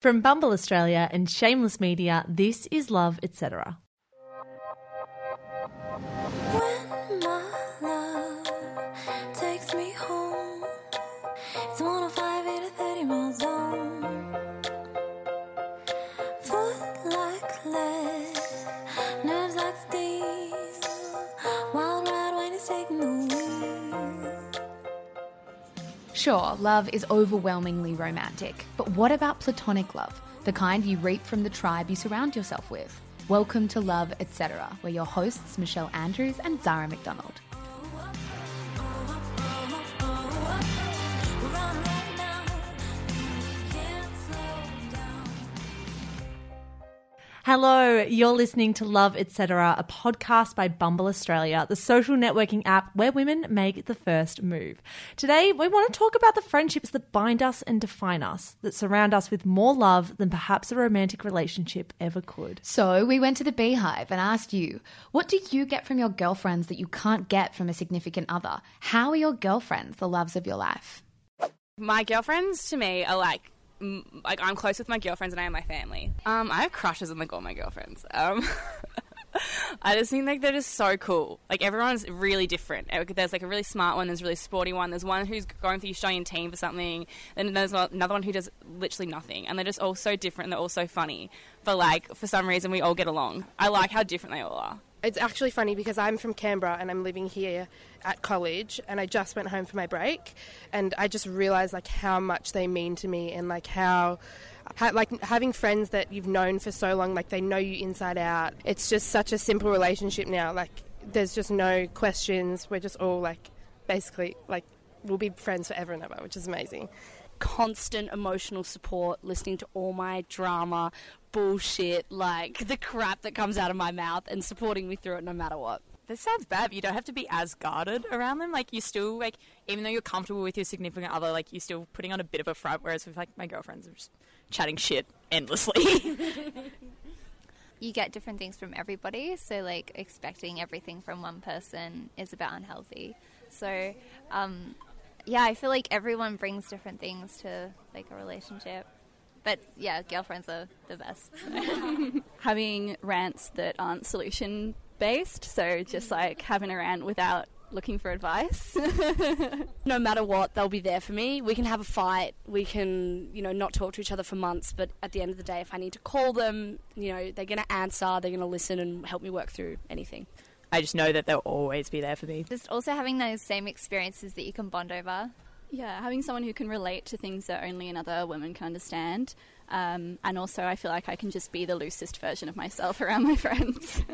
From Bumble Australia and Shameless Media, this is Love, etc. Sure, love is overwhelmingly romantic, but what about platonic love? The kind you reap from the tribe you surround yourself with. Welcome to Love, etc., where your hosts Michelle Andrews and Zara McDonald. Hello, you're listening to Love, etc., a podcast by Bumble Australia, the social networking app where women make the first move. Today, we want to talk about the friendships that bind us and define us, that surround us with more love than perhaps a romantic relationship ever could. So, we went to the Beehive and asked you, what do you get from your girlfriends that you can't get from a significant other? How are your girlfriends the loves of your life? My girlfriends to me are like, like I'm close with my girlfriends and I am my family. Um, I have crushes on like all my girlfriends. Um, I just think like they're just so cool. Like everyone's really different. There's like a really smart one. There's a really sporty one. There's one who's going through the Australian team for something. Then there's another one who does literally nothing. And they're just all so different. and They're all so funny. But like for some reason we all get along. I like how different they all are. It's actually funny because I'm from Canberra and I'm living here at college and I just went home for my break and I just realized like how much they mean to me and like how like having friends that you've known for so long like they know you inside out. It's just such a simple relationship now. Like there's just no questions. We're just all like basically like we'll be friends forever and ever, which is amazing. constant emotional support, listening to all my drama, bullshit, like the crap that comes out of my mouth, and supporting me through it no matter what. This sounds bad, but you don't have to be as guarded around them. Like you still like, even though you're comfortable with your significant other, like you're still putting on a bit of a front. Whereas with like my girlfriends, are just chatting shit endlessly. you get different things from everybody. So, like, expecting everything from one person is about unhealthy. So, um, yeah, I feel like everyone brings different things to like a relationship. But yeah, girlfriends are the best. having rants that aren't solution based. So just like having a rant without looking for advice. No matter what, they'll be there for me. We can have a fight. We can, you know, not talk to each other for months. But at the end of the day, if I need to call them, you know, they're going to answer. They're going to listen and help me work through anything. I just know that they'll always be there for me. Just also having those same experiences that you can bond over. Yeah, having someone who can relate to things that only another woman can understand. Um, and also, I feel like I can just be the loosest version of myself around my friends.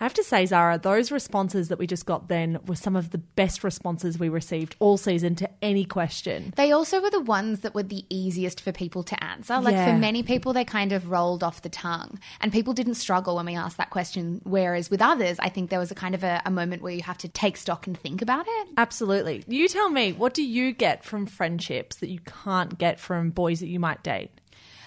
I have to say, Zara, those responses that we just got then were some of the best responses we received all season to any question. They also were the ones that were the easiest for people to answer. Like Yeah. for many people, they kind of rolled off the tongue, and people didn't struggle when we asked that question. Whereas with others, I think there was a kind of a, a moment where you have to take stock and think about it. Absolutely. You tell me, what do you get from friendships that you can't get from boys that you might date?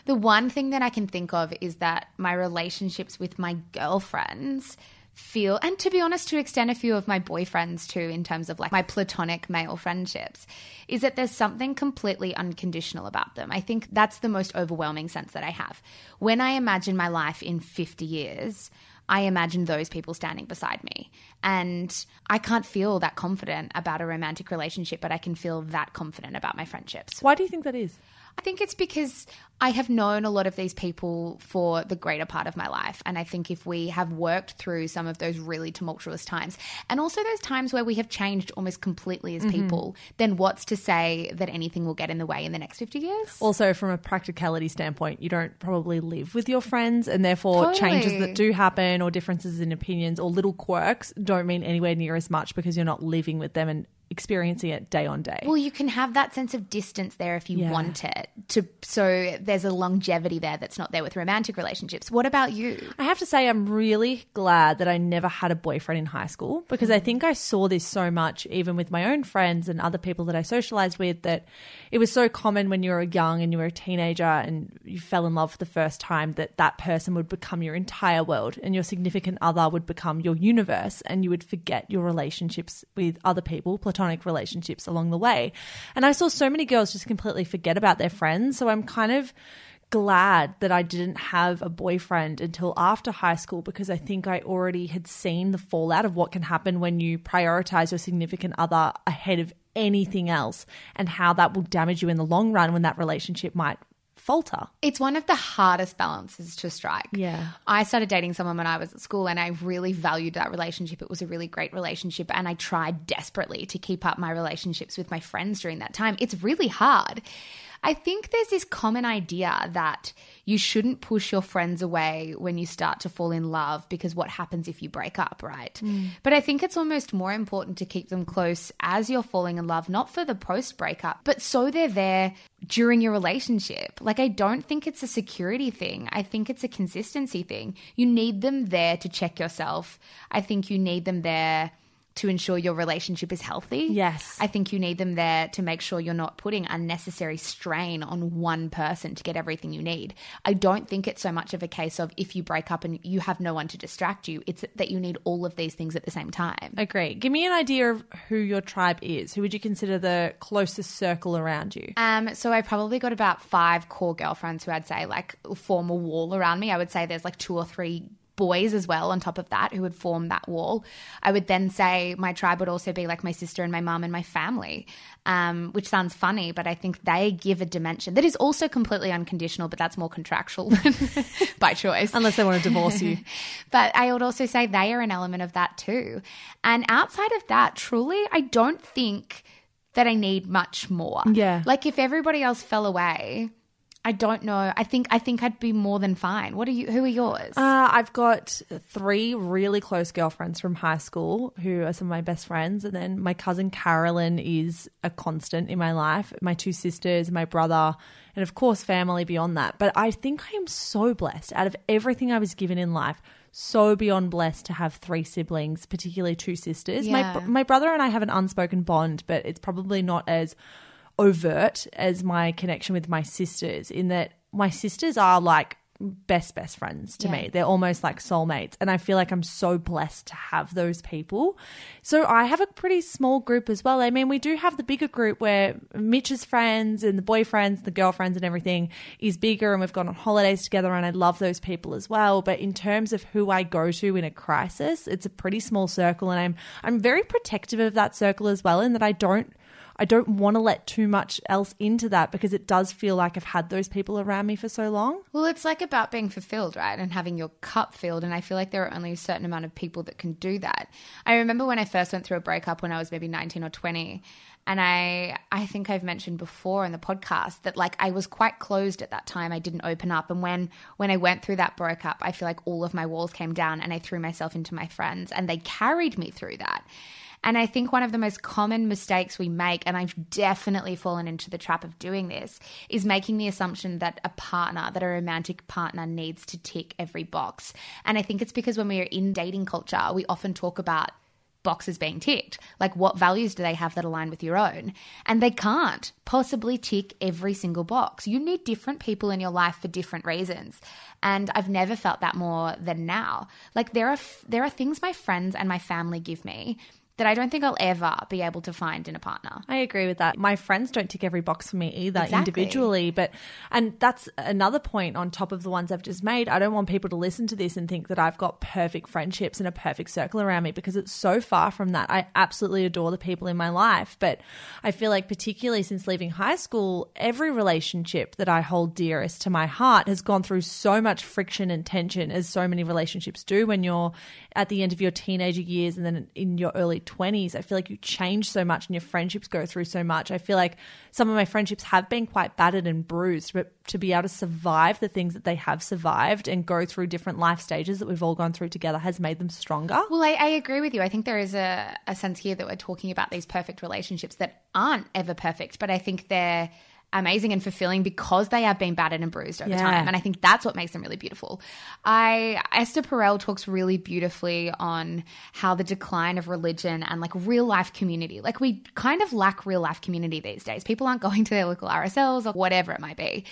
The one thing that I can think of is that my relationships with my girlfriends feel, and to be honest, to extend a few of my boyfriends too, in terms of like my platonic male friendships, is that there's something completely unconditional about them. I think that's the most overwhelming sense that I have. When I imagine my life in 50 years, I imagine those people standing beside me. And I can't feel that confident about a romantic relationship, but I can feel that confident about my friendships. Why do you think that is? I think it's because I have known a lot of these people for the greater part of my life. And I think if we have worked through some of those really tumultuous times, and also those times where we have changed almost completely as mm-hmm. people, then what's to say that anything will get in the way in the next 50 years? Also, from a practicality standpoint, you don't probably live with your friends, and therefore changes that do happen or differences in opinions or little quirks don't mean anywhere near as much because you're not living with them and experiencing it day on day. Well, you can have that sense of distance there if you Yeah. want it. To so there's a longevity there that's not there with romantic relationships. What about you? I have to say, I'm really glad that I never had a boyfriend in high school because I mm. think I saw this so much, even with my own friends and other people that I socialized with, that it was so common when you were young and you were a teenager and you fell in love for the first time that that person would become your entire world and your significant other would become your universe and you would forget your relationships with other people, platonic relationships along the way. And I saw so many girls just completely forget about their friends. So I'm kind of glad that I didn't have a boyfriend until after high school because I think I already had seen the fallout of what can happen when you prioritize your significant other ahead of anything else and how that will damage you in the long run when that relationship might falter. It's one of the hardest balances to strike. Yeah. I started dating someone when I was at school and I really valued that relationship. It was a really great relationship and I tried desperately to keep up my relationships with my friends during that time. It's really hard. I think there's this common idea that you shouldn't push your friends away when you start to fall in love because what happens if you break up, right? Hmm. But I think it's almost more important to keep them close as you're falling in love, not for the post breakup, but so they're there during your relationship. Like, I don't think it's a security thing. I think it's a consistency thing. You need them there to check yourself. I think you need them there to ensure your relationship is healthy. Yes. I think you need them there to make sure you're not putting unnecessary strain on one person to get everything you need. I don't think it's so much of a case of if you break up and you have no one to distract you, it's that you need all of these things at the same time. Agree. Give me an idea of who your tribe is. Who would you consider the closest circle around you? Um, so I probably got about five core girlfriends who I'd say like form a wall around me. I would say there's like two or three boys as well on top of that who would form that wall. I would then say my tribe would also be like my sister and my mum and my family, um, which sounds funny, but I think they give a dimension that is also completely unconditional, but that's more contractual by choice. Unless they want to divorce you. But I would also say they are an element of that too. And outside of that, truly, I don't think that I need much more. Yeah. Like if everybody else fell away, I don't know. I think I think I'd be more than fine. What are you? Who are yours? Uh, I've got three really close girlfriends from high school who are some of my best friends. And then my cousin Carolyn is a constant in my life. My two sisters, my brother, and of course, family beyond that. But I think I am so blessed out of everything I was given in life. So beyond blessed to have three siblings, particularly two sisters. My, Yeah. br- my brother and I have an unspoken bond, but it's probably not as overt as my connection with my sisters in that my sisters are like best best friends to Yeah. me they're almost like soulmates and i feel like i'm so blessed to have those people. So i have a pretty small group as well. I mean we do have the bigger group where mitch's friends and the boyfriends the girlfriends and everything is bigger and we've gone on holidays together and i love those people as well. But in terms of who i go to in a crisis it's a pretty small circle and i'm i'm very protective of that circle as well in that i don't I don't want to let too much else into that because it does feel like I've had those people around me for so long. Well, it's like about being fulfilled, right? And having your cup filled. And I feel like there are only a certain amount of people that can do that. I remember when I first went through a breakup when I was maybe 19 or 20. And I, I think I've mentioned before in the podcast that like I was quite closed at that time. I didn't open up. And when, when I went through that breakup, I feel like all of my walls came down and I threw myself into my friends and they carried me through that. And I think one of the most common mistakes we make, and I've definitely fallen into the trap of doing this, is making the assumption that a partner, that a romantic partner needs to tick every box. And I think it's because when we are in dating culture, we often talk about boxes being ticked. Like, what values do they have that align with your own? And they can't possibly tick every single box. You need different people in your life for different reasons. And I've never felt that more than now. Like, there are, there are things my friends and my family give me that I don't think I'll ever be able to find in a partner. I agree with that. My friends don't tick every box for me either Exactly. individually, but and that's another point on top of the ones I've just made. I don't want people to listen to this and think that I've got perfect friendships and a perfect circle around me because it's so far from that. I absolutely adore the people in my life, but I feel like particularly since leaving high school, every relationship that I hold dearest to my heart has gone through so much friction and tension as so many relationships do when you're at the end of your teenager years and then in your early 20s. I feel like you change so much and your friendships go through so much. I feel like some of my friendships have been quite battered and bruised, but to be able to survive the things that they have survived and go through different life stages that we've all gone through together has made them stronger. Well, I, I agree with you. I think there is a, a sense here that we're talking about these perfect relationships that aren't ever perfect, but I think they're amazing and fulfilling because they have been battered and bruised over Yeah. time. And I think that's what makes them really beautiful. I Esther Perel talks really beautifully on how the decline of religion and like real life community. Like we kind of lack real life community these days. People aren't going to their local RSLs or whatever it might be.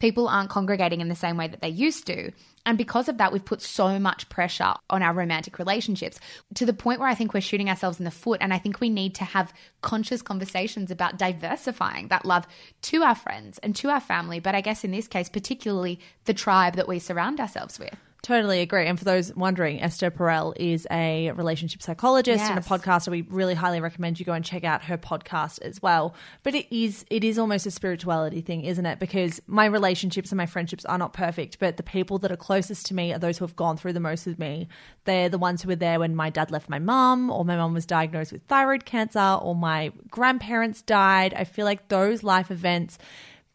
People aren't congregating in the same way that they used to. And because of that, we've put so much pressure on our romantic relationships to the point where I think we're shooting ourselves in the foot. And I think we need to have conscious conversations about diversifying that love to our friends and to our family. But I guess in this case, particularly the tribe that we surround ourselves with. Totally agree. And for those wondering, Esther Perel is a relationship psychologist and a podcaster. We really highly recommend you go and check out her podcast as well. But it is it is almost a spirituality thing, isn't it? Because my relationships and my friendships are not perfect, but the people that are closest to me are those who have gone through the most with me. They're the ones who were there when my dad left my mum, or my mum was diagnosed with thyroid cancer, or my grandparents died. I feel like those life events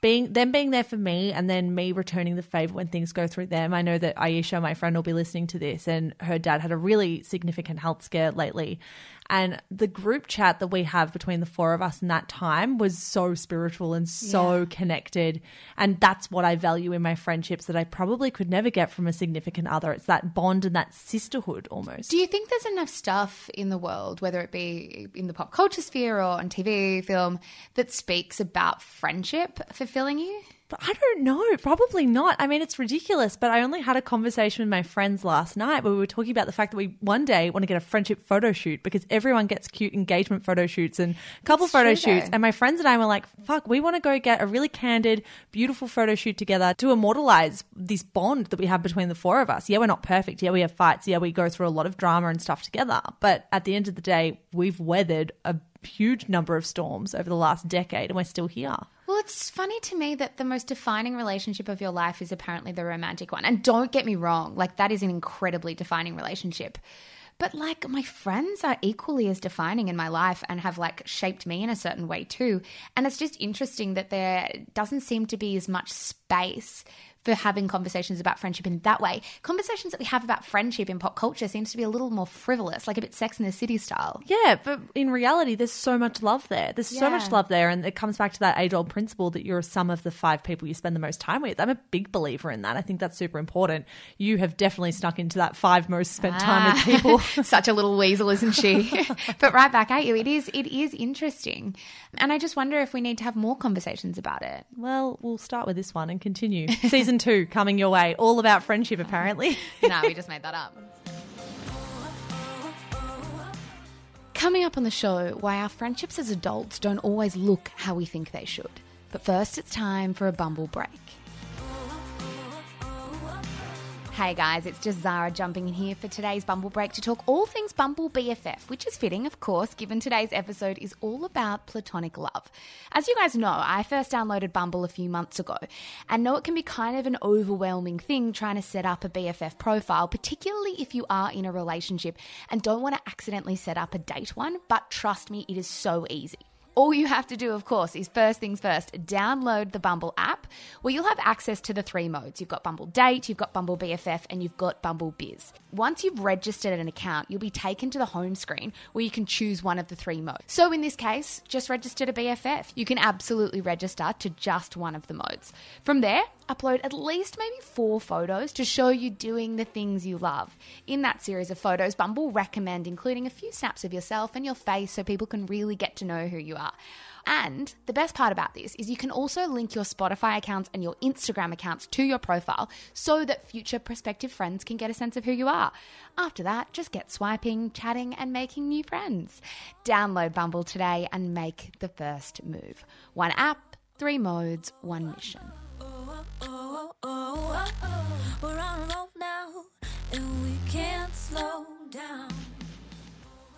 being them being there for me and then me returning the favor when things go through them. I know that Aisha, my friend, will be listening to this, and her dad had a really significant health scare lately. And the group chat that we have between the four of us in that time was so spiritual and so connected. And that's what I value in my friendships that I probably could never get from a significant other. It's that bond and that sisterhood almost. Do you think there's enough stuff in the world, whether it be in the pop culture sphere or on TV, film, that speaks about friendship fulfilling you? But I don't know. Probably not. I mean, it's ridiculous. But I only had a conversation with my friends last night where we were talking about the fact that we one day want to get a friendship photo shoot because everyone gets cute engagement photo shoots and couple It's photo true, shoots. though. And my friends and I were like, fuck, we want to go get a really candid, beautiful photo shoot together to immortalize this bond that we have between the four of us. Yeah, we're not perfect. Yeah, we have fights. Yeah, we go through a lot of drama and stuff together. But at the end of the day, we've weathered a huge number of storms over the last decade and we're still here. Well, it's funny to me that the most defining relationship of your life is apparently the romantic one. And don't get me wrong, like that is an incredibly defining relationship. But like my friends are equally as defining in my life and have like shaped me in a certain way too. And it's just interesting that there doesn't seem to be as much space for having conversations about friendship in that way. Conversations that we have about friendship in pop culture seems to be a little more frivolous, like a bit sex in the city style. Yeah, but in reality, there's so much love there. There's so much love there. And it comes back to that age old principle that you're a sum of the five people you spend the most time with. I'm a big believer in that. I think that's super important. You have definitely snuck into that five most spent time with ah. people. Such a little weasel, isn't she? but right back at you. It is it is interesting. And I just wonder if we need to have more conversations about it. well, we'll start with this one and continue. Season two coming your way. All about friendship, apparently. no, we just made that up. Coming up on the show, why our friendships as adults don't always look how we think they should. But first, it's time for a bumble break. Hey guys, it's just Zara jumping in here for today's Bumble Break to talk all things Bumble BFF, which is fitting, of course, given today's episode is all about platonic love. As you guys know, I first downloaded Bumble a few months ago and know it can be kind of an overwhelming thing trying to set up a BFF profile, particularly if you are in a relationship and don't want to accidentally set up a date one, but trust me, it is so easy. All you have to do, of course, is first things first, download the Bumble app where you'll have access to the three modes. You've got Bumble Date, you've got Bumble BFF, and you've got Bumble Biz. Once you've registered an account, you'll be taken to the home screen where you can choose one of the three modes. So in this case, just register to BFF. You can absolutely register to just one of the modes. From there, upload at least maybe four photos to show you doing the things you love. In that series of photos, Bumble recommend including a few snaps of yourself and your face so people can really get to know who you are. And the best part about this is you can also link your Spotify accounts and your Instagram accounts to your profile so that future prospective friends can get a sense of who you are. After that, just get swiping, chatting, and making new friends. Download Bumble today and make the first move. One app, three modes, one mission.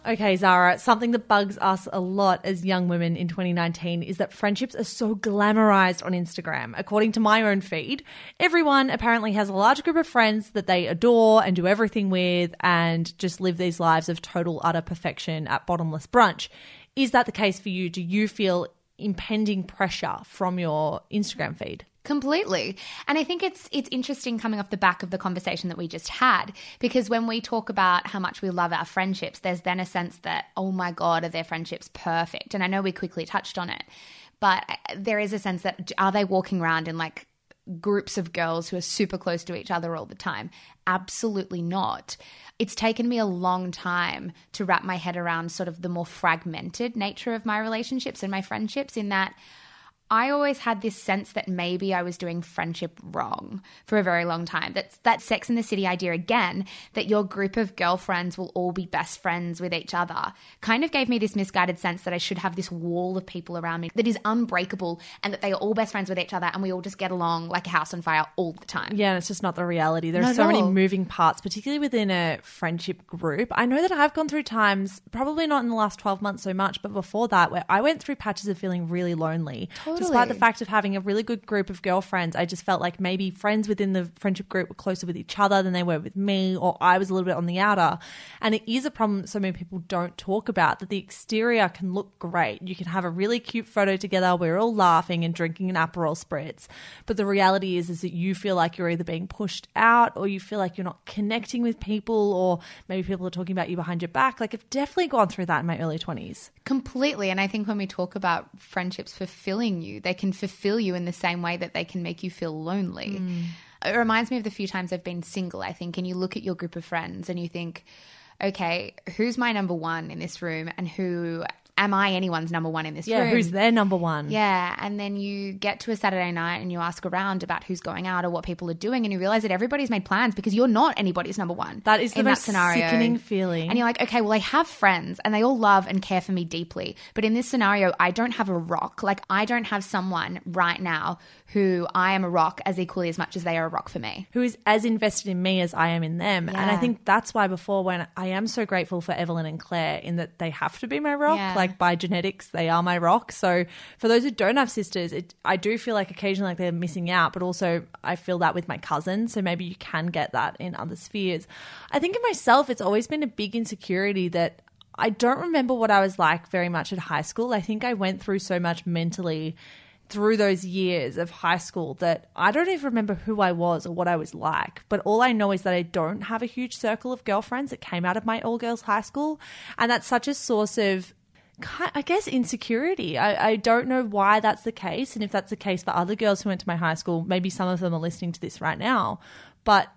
Okay, Zara, something that bugs us a lot as young women in 2019 is that friendships are so glamorized on Instagram. According to my own feed, everyone apparently has a large group of friends that they adore and do everything with and just live these lives of total utter perfection at bottomless brunch. Is that the case for you? Do you feel impending pressure from your Instagram feed? Completely. And I think it's it's interesting coming off the back of the conversation that we just had because when we talk about how much we love our friendships, there's then a sense that oh my god, are their friendships perfect? And I know we quickly touched on it. But uh, there is a sense that are they walking around in like groups of girls who are super close to each other all the time? Absolutely not. It's taken me a long time to wrap my head around sort of the more fragmented nature of my relationships and my friendships in that I always had this sense that maybe I was doing friendship wrong for a very long time. That's that Sex in the City idea again, that your group of girlfriends will all be best friends with each other, kind of gave me this misguided sense that I should have this wall of people around me that is unbreakable and that they are all best friends with each other and we all just get along like a house on fire all the time. Yeah, and it's just not the reality. There are so many moving parts, particularly within a friendship group. I know that I've gone through times, probably not in the last 12 months so much, but before that, where I went through patches of feeling really lonely. Despite the fact of having a really good group of girlfriends, I just felt like maybe friends within the friendship group were closer with each other than they were with me, or I was a little bit on the outer. And it is a problem that so many people don't talk about that the exterior can look great. You can have a really cute photo together, we're all laughing and drinking an Aperol spritz. But the reality is, is that you feel like you're either being pushed out or you feel like you're not connecting with people, or maybe people are talking about you behind your back. Like, I've definitely gone through that in my early 20s. Completely. And I think when we talk about friendships fulfilling you, they can fulfill you in the same way that they can make you feel lonely. Hmm. It reminds me of the few times I've been single, I think, and you look at your group of friends and you think, okay, who's my number one in this room and who am I anyone's number one in this Yeah, room? who's their number one? Yeah, and then you get to a Saturday night and you ask around about who's going out or what people are doing, and you realize that everybody's made plans because you're not anybody's number one. That is the most scenario. sickening feeling. And you're like, okay, well, I have friends and they all love and care for me deeply, but in this scenario, I don't have a rock. Like, I don't have someone right now who I am a rock as equally as much as they are a rock for me. who is as invested in me as I am in them. And I think that's why before when I am so grateful for Evelyn and Claire in that they have to be my rock, Yeah. like by genetics, they are my rock. So for those who don't have sisters, it, I do feel like occasionally like they're missing out, but also I feel that with my cousins. So maybe you can get that in other spheres. I think in myself, it's always been a big insecurity that I don't remember what I was like very much at high school. I think I went through so much mentally through those years of high school that I don't even remember who I was or what I was like. But all I know is that I don't have a huge circle of girlfriends that came out of my all girls high school. And that's such a source of, I guess, insecurity. I, I don't know why that's the case. And if that's the case for other girls who went to my high school, maybe some of them are listening to this right now. But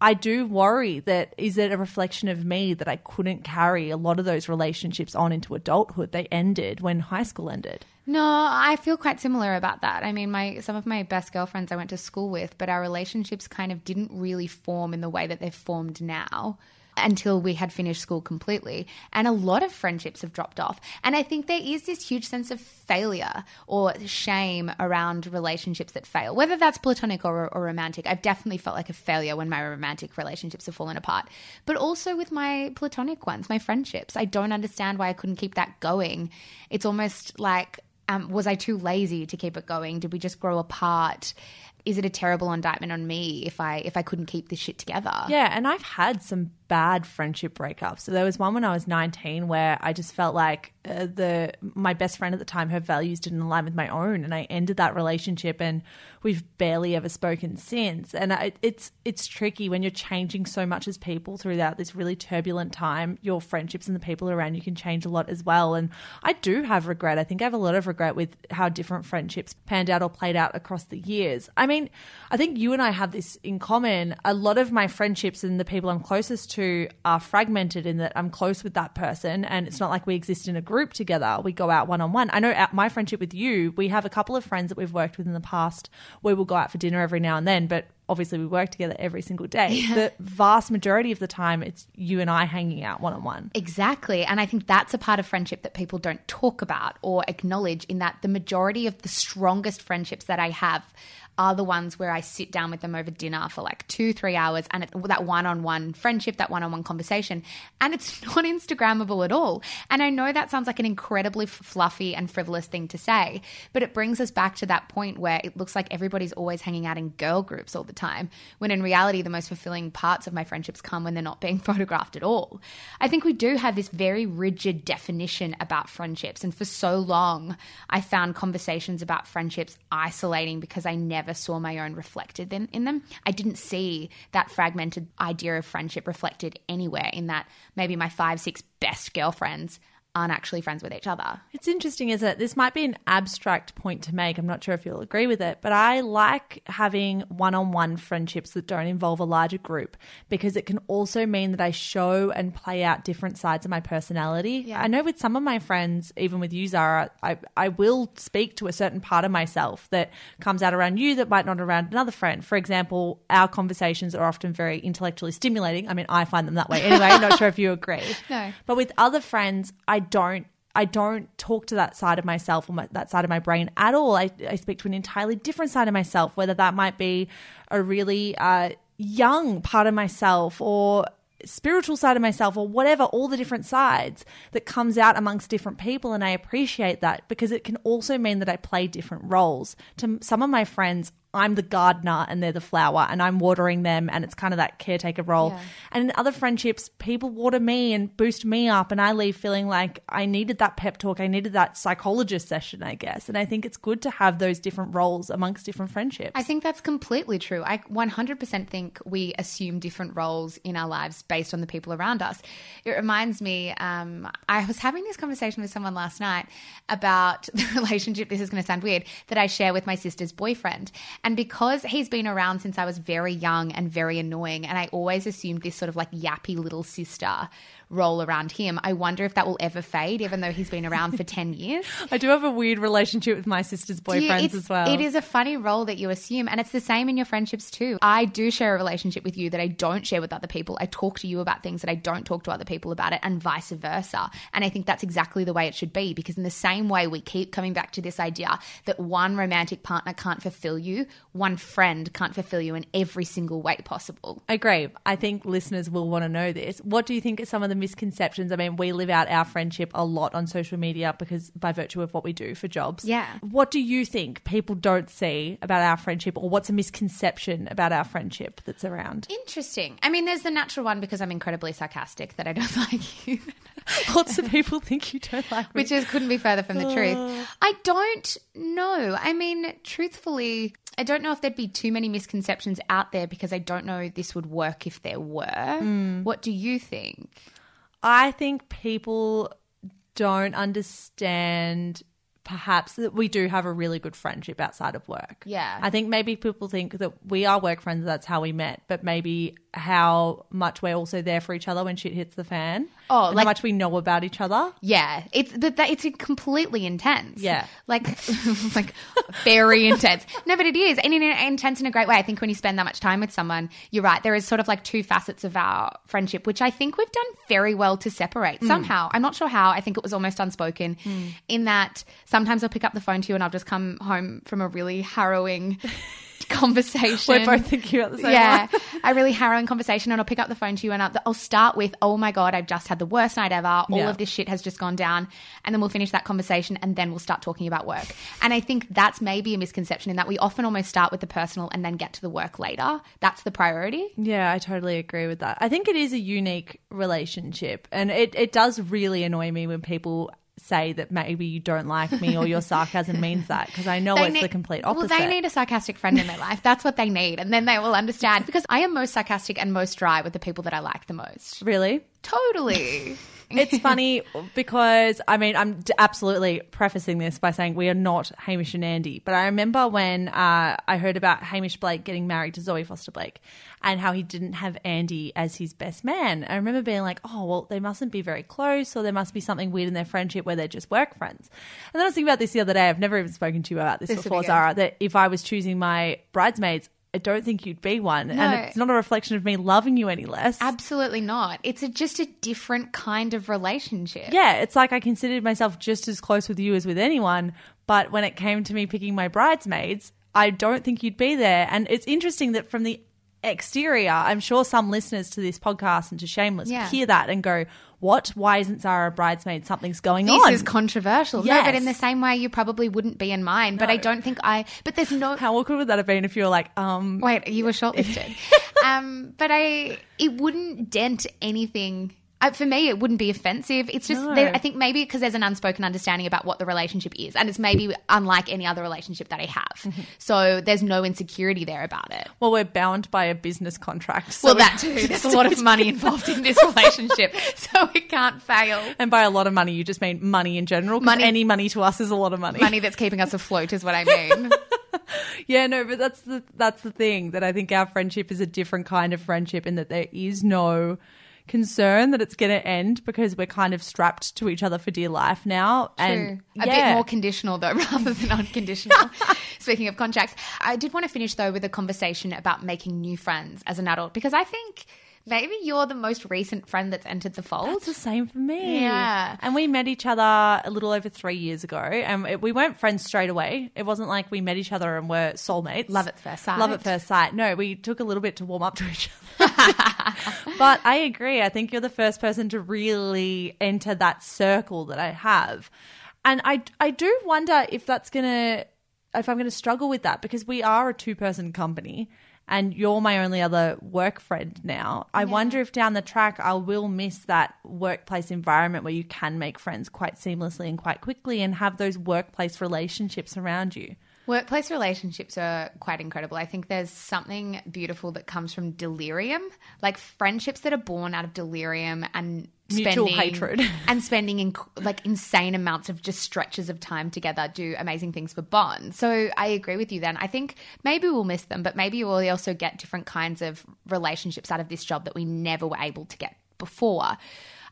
I do worry that is it a reflection of me that I couldn't carry a lot of those relationships on into adulthood? They ended when high school ended. No, I feel quite similar about that. I mean, my some of my best girlfriends I went to school with, but our relationships kind of didn't really form in the way that they've formed now until we had finished school completely. And a lot of friendships have dropped off. And I think there is this huge sense of failure or shame around relationships that fail, whether that's platonic or, or romantic. I've definitely felt like a failure when my romantic relationships have fallen apart, but also with my platonic ones, my friendships. I don't understand why I couldn't keep that going. It's almost like um, was I too lazy to keep it going? Did we just grow apart? Is it a terrible indictment on me if I if I couldn't keep this shit together? Yeah, and I've had some bad friendship breakups. So there was one when I was 19 where I just felt like uh, the my best friend at the time her values didn't align with my own and I ended that relationship and we've barely ever spoken since. And I, it's it's tricky when you're changing so much as people throughout this really turbulent time. Your friendships and the people around you can change a lot as well. And I do have regret. I think I have a lot of regret with how different friendships panned out or played out across the years. I mean, I think you and I have this in common. A lot of my friendships and the people I'm closest to are fragmented in that I'm close with that person and it's not like we exist in a group together. We go out one on one. I know at my friendship with you, we have a couple of friends that we've worked with in the past where we'll go out for dinner every now and then, but obviously we work together every single day. The vast majority of the time it's you and I hanging out one on one. Exactly. And I think that's a part of friendship that people don't talk about or acknowledge in that the majority of the strongest friendships that I have are the ones where I sit down with them over dinner for like two, three hours and it, that one on one friendship, that one on one conversation. And it's not Instagrammable at all. And I know that sounds like an incredibly fluffy and frivolous thing to say, but it brings us back to that point where it looks like everybody's always hanging out in girl groups all the time, when in reality, the most fulfilling parts of my friendships come when they're not being photographed at all. I think we do have this very rigid definition about friendships. And for so long, I found conversations about friendships isolating because I never saw my own reflected in, in them. I didn't see that fragmented idea of friendship reflected anywhere in that maybe my five, six best girlfriends aren't actually friends with each other. It's interesting, isn't it? This might be an abstract point to make. I'm not sure if you'll agree with it, but I like having one on one friendships that don't involve a larger group because it can also mean that I show and play out different sides of my personality. Yeah. I know with some of my friends, even with you, Zara, I, I will speak to a certain part of myself that comes out around you that might not around another friend. For example, our conversations are often very intellectually stimulating. I mean, I find them that way anyway. I'm not sure if you agree. No. But with other friends, I don't. I don't talk to that side of myself or my, that side of my brain at all. I, I speak to an entirely different side of myself, whether that might be a really uh, young part of myself or spiritual side of myself or whatever, all the different sides that comes out amongst different people. And I appreciate that because it can also mean that I play different roles. To some of my friends, I'm the gardener and they're the flower and I'm watering them and it's kind of that caretaker role. Yeah. And in other friendships, people water me and boost me up and I leave feeling like I needed that pep talk. I needed that psychologist session, I guess. And I think it's good to have those different roles amongst different friendships. I think that's completely true. I 100% think we assume different roles in our lives based on the people around us. It reminds me, um, I was having this conversation with someone last night about the relationship, this is going to sound weird, that I share with my sister's boyfriend. And because he's been around since I was very young and very annoying, and I always assumed this sort of like yappy little sister role around him, I wonder if that will ever fade, even though he's been around for 10 years. I do have a weird relationship with my sister's Do you- boyfriends as well. It is a funny role that you assume, and it's the same in your friendships too. I do share a relationship with you that I don't share with other people. I talk to you about things that I don't talk to other people about it, and vice versa. And I think that's exactly the way it should be because, in the same way, we keep coming back to this idea that one romantic partner can't fulfill you, one friend can't fulfill you in every single way possible. I agree. I think listeners will want to know this. What do you think are some of the misconceptions? I mean, we live out our friendship a lot on social media because by virtue of what we do for jobs. Yeah. What do you think people don't see about our friendship or what's a misconception about our friendship that's around? Interesting. I mean, there's the natural one because I'm incredibly sarcastic that I don't like you. Lots of people think you don't like me. which is couldn't be further from the truth. Uh. I don't know. I mean, truthfully, I don't know if there'd be too many misconceptions out there because I don't know this would work if there were. Hmm. What do you think? I think people don't understand perhaps that we do have a really good friendship outside of work. Yeah. I think maybe people think that we are work friends, that's how we met, but maybe how much we're also there for each other when shit hits the fan. Oh, like- how much we know about each other. Yeah, it's but that it's completely intense. Yeah. like like very intense. No, but it is, and in, intense in a great way. I think when you spend that much time with someone, you're right. There is sort of like two facets of our friendship, which I think we've done very well to separate mm. somehow. I'm not sure how. I think it was almost unspoken. Mm. In that, sometimes I'll pick up the phone to you, and I'll just come home from a really harrowing. Conversation. We're both thinking about the same yeah a really harrowing conversation and I'll pick up the phone to you and I'll, I'll start with oh my god I've just had the worst night ever. All Yeah. of this shit has just gone down. And then we'll finish that conversation and then we'll start talking about work. And I think that's maybe a misconception in that we often almost start with the personal and then get to the work later. That's the priority. Yeah, I totally agree with that. I think it is a unique relationship, and it, it does really annoy me when people say that maybe you don't like me or your sarcasm means that because I know They it's need- the complete opposite. Well, they need a sarcastic friend in their life. That's what they need. And then they will understand because I am most sarcastic and most dry with the people that I like the most. really? Totally. It's funny because I mean I'm absolutely prefacing this by saying we are not Hamish and Andy, but I remember when uh, I heard about Hamish Blake getting married to Zoe Foster Blake and how he didn't have Andy as his best man. I remember being like, oh well, they mustn't be very close, or there must be something weird in their friendship where they're just work friends. And then I was thinking about this the other day. I've never even spoken to you about this, This before. Zara. That if I was choosing my bridesmaids. I don't think you'd be one. No. And it's not a reflection of me loving you any less. Absolutely not. It's a, just a different kind of relationship. yeah, it's like I considered myself just as close with you as with anyone. But when it came to me picking my bridesmaids, I don't think you'd be there. And it's interesting that from the exterior, I'm sure some listeners to this podcast and to Shameless Yeah. hear that and go, What? Why isn't Zara a bridesmaid? Something's going This on. This is controversial. No, but in the same way, you probably wouldn't be in mine. But I don't think I. But there's no. How awkward would that have been if you were like, um, Wait, you were shortlisted. um, but I. It wouldn't dent anything I, for me, it wouldn't be offensive. It's just, No. there, I think maybe because there's an unspoken understanding about what the relationship is, and it's maybe unlike any other relationship that I have. Mm-hmm. so there's no insecurity there about it. Well, we're bound by a business contract. So well, that too. There's a lot of money involved in this relationship, so it can't fail. And by a lot of money, you just mean money in general. Money- any money to us is a lot of money. Money that's keeping us afloat is what I mean. Yeah, no, but that's the that's the thing that I think our friendship is a different kind of friendship in that there is no concern that it's going to end because we're kind of strapped to each other for dear life now. And True. A yeah. bit more conditional though, rather than unconditional. Speaking of contracts, I did want to finish though with a conversation about making new friends as an adult because I think maybe you're the most recent friend that's entered the fold. It's the same for me. Yeah. And we met each other a little over three years ago, and it, we weren't friends straight away. It wasn't like we met each other and were soulmates. Love at first sight. Love at first sight. No, we took a little bit to warm up to each other. But I agree. I think you're the first person to really enter that circle that I have. And I, I do wonder if that's going to, if I'm going to struggle with that because we are a two person company and you're my only other work friend now. I wonder if down the track I will miss that workplace environment where you can make friends quite seamlessly and quite quickly and have those workplace relationships around you. Workplace relationships are quite incredible. I think there's something beautiful that comes from delirium, like friendships that are born out of delirium and Mutual spending hatred. and spending in, like insane amounts of just stretches of time together do amazing things for bonds. So I agree with you. Then I think maybe we'll miss them, but maybe we'll also get different kinds of relationships out of this job that we never were able to get before.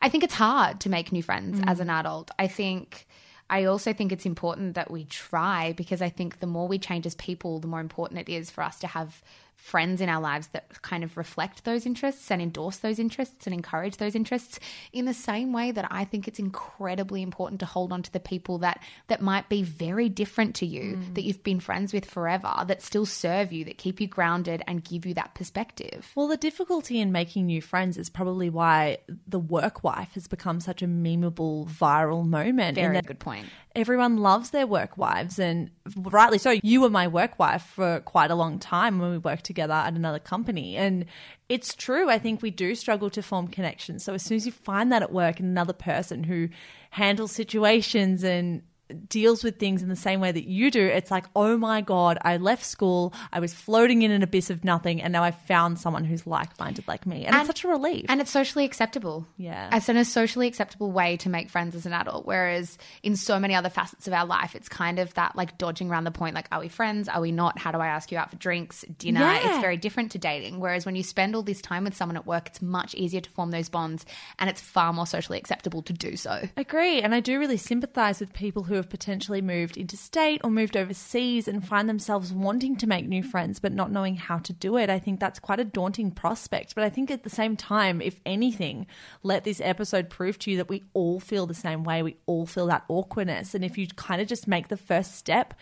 I think it's hard to make new friends mm. as an adult. I think. I also think it's important that we try because I think the more we change as people, the more important it is for us to have friends in our lives that kind of reflect those interests and endorse those interests and encourage those interests in the same way that I think it's incredibly important to hold on to the people that that might be very different to you mm. that you've been friends with forever that still serve you that keep you grounded and give you that perspective. Well, the difficulty in making new friends is probably why the work wife has become such a memeable viral moment. Very good point. Everyone loves their work wives, and rightly so. You were my work wife for quite a long time when we worked together at another company. And it's true. I think we do struggle to form connections. So as soon as you find that at work another person who handles situations and deals with things in the same way that you do, it's like, oh my God, I left school, I was floating in an abyss of nothing, and now I found someone who's like minded like me. And, it's such a relief. And it's socially acceptable. Yeah. It's in a socially acceptable way to make friends as an adult. Whereas in so many other facets of our life, it's kind of that like dodging around the point like, are we friends? Are we not? How do I ask you out for drinks, dinner? Yeah. It's very different to dating. Whereas when you spend all this time with someone at work, it's much easier to form those bonds and it's far more socially acceptable to do so. Agree. And I do really sympathize with people who have potentially moved interstate or moved overseas and find themselves wanting to make new friends but not knowing how to do it. I think that's quite a daunting prospect. But I think at the same time, if anything, let this episode prove to you that we all feel the same way. We all feel that awkwardness. And if you kind of just make the first step,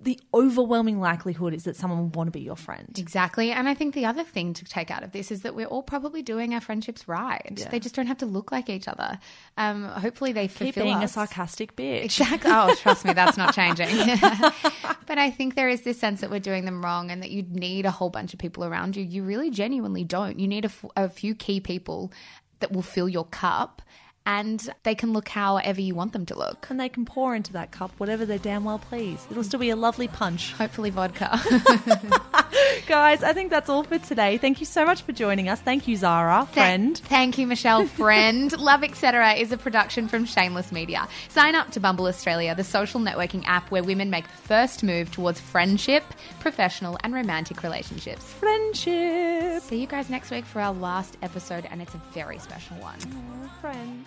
the overwhelming likelihood is that someone will want to be your friend. Exactly. And I think the other thing to take out of this is that we're all probably doing our friendships right. They just don't have to look like each other. Um, hopefully they Keep fulfill being a sarcastic bitch. Exactly. Oh, trust me, that's not changing. but I think there is this sense that we're doing them wrong and that you need a whole bunch of people around you. You really genuinely don't. You need a, f- a few key people that will fill your cup and they can look however you want them to look. And they can pour into that cup whatever they damn well please. It'll still be a lovely punch. Hopefully, vodka. Guys, I think that's all for today. Thank you so much for joining us. Thank you, Zara, friend. Th- thank you, Michelle, friend. Love Etc. is a production from Shameless Media. Sign up to Bumble Australia, the social networking app where women make the first move towards friendship, professional, and romantic relationships. Friendship. See you guys next week for our last episode, and it's a very special one. friend.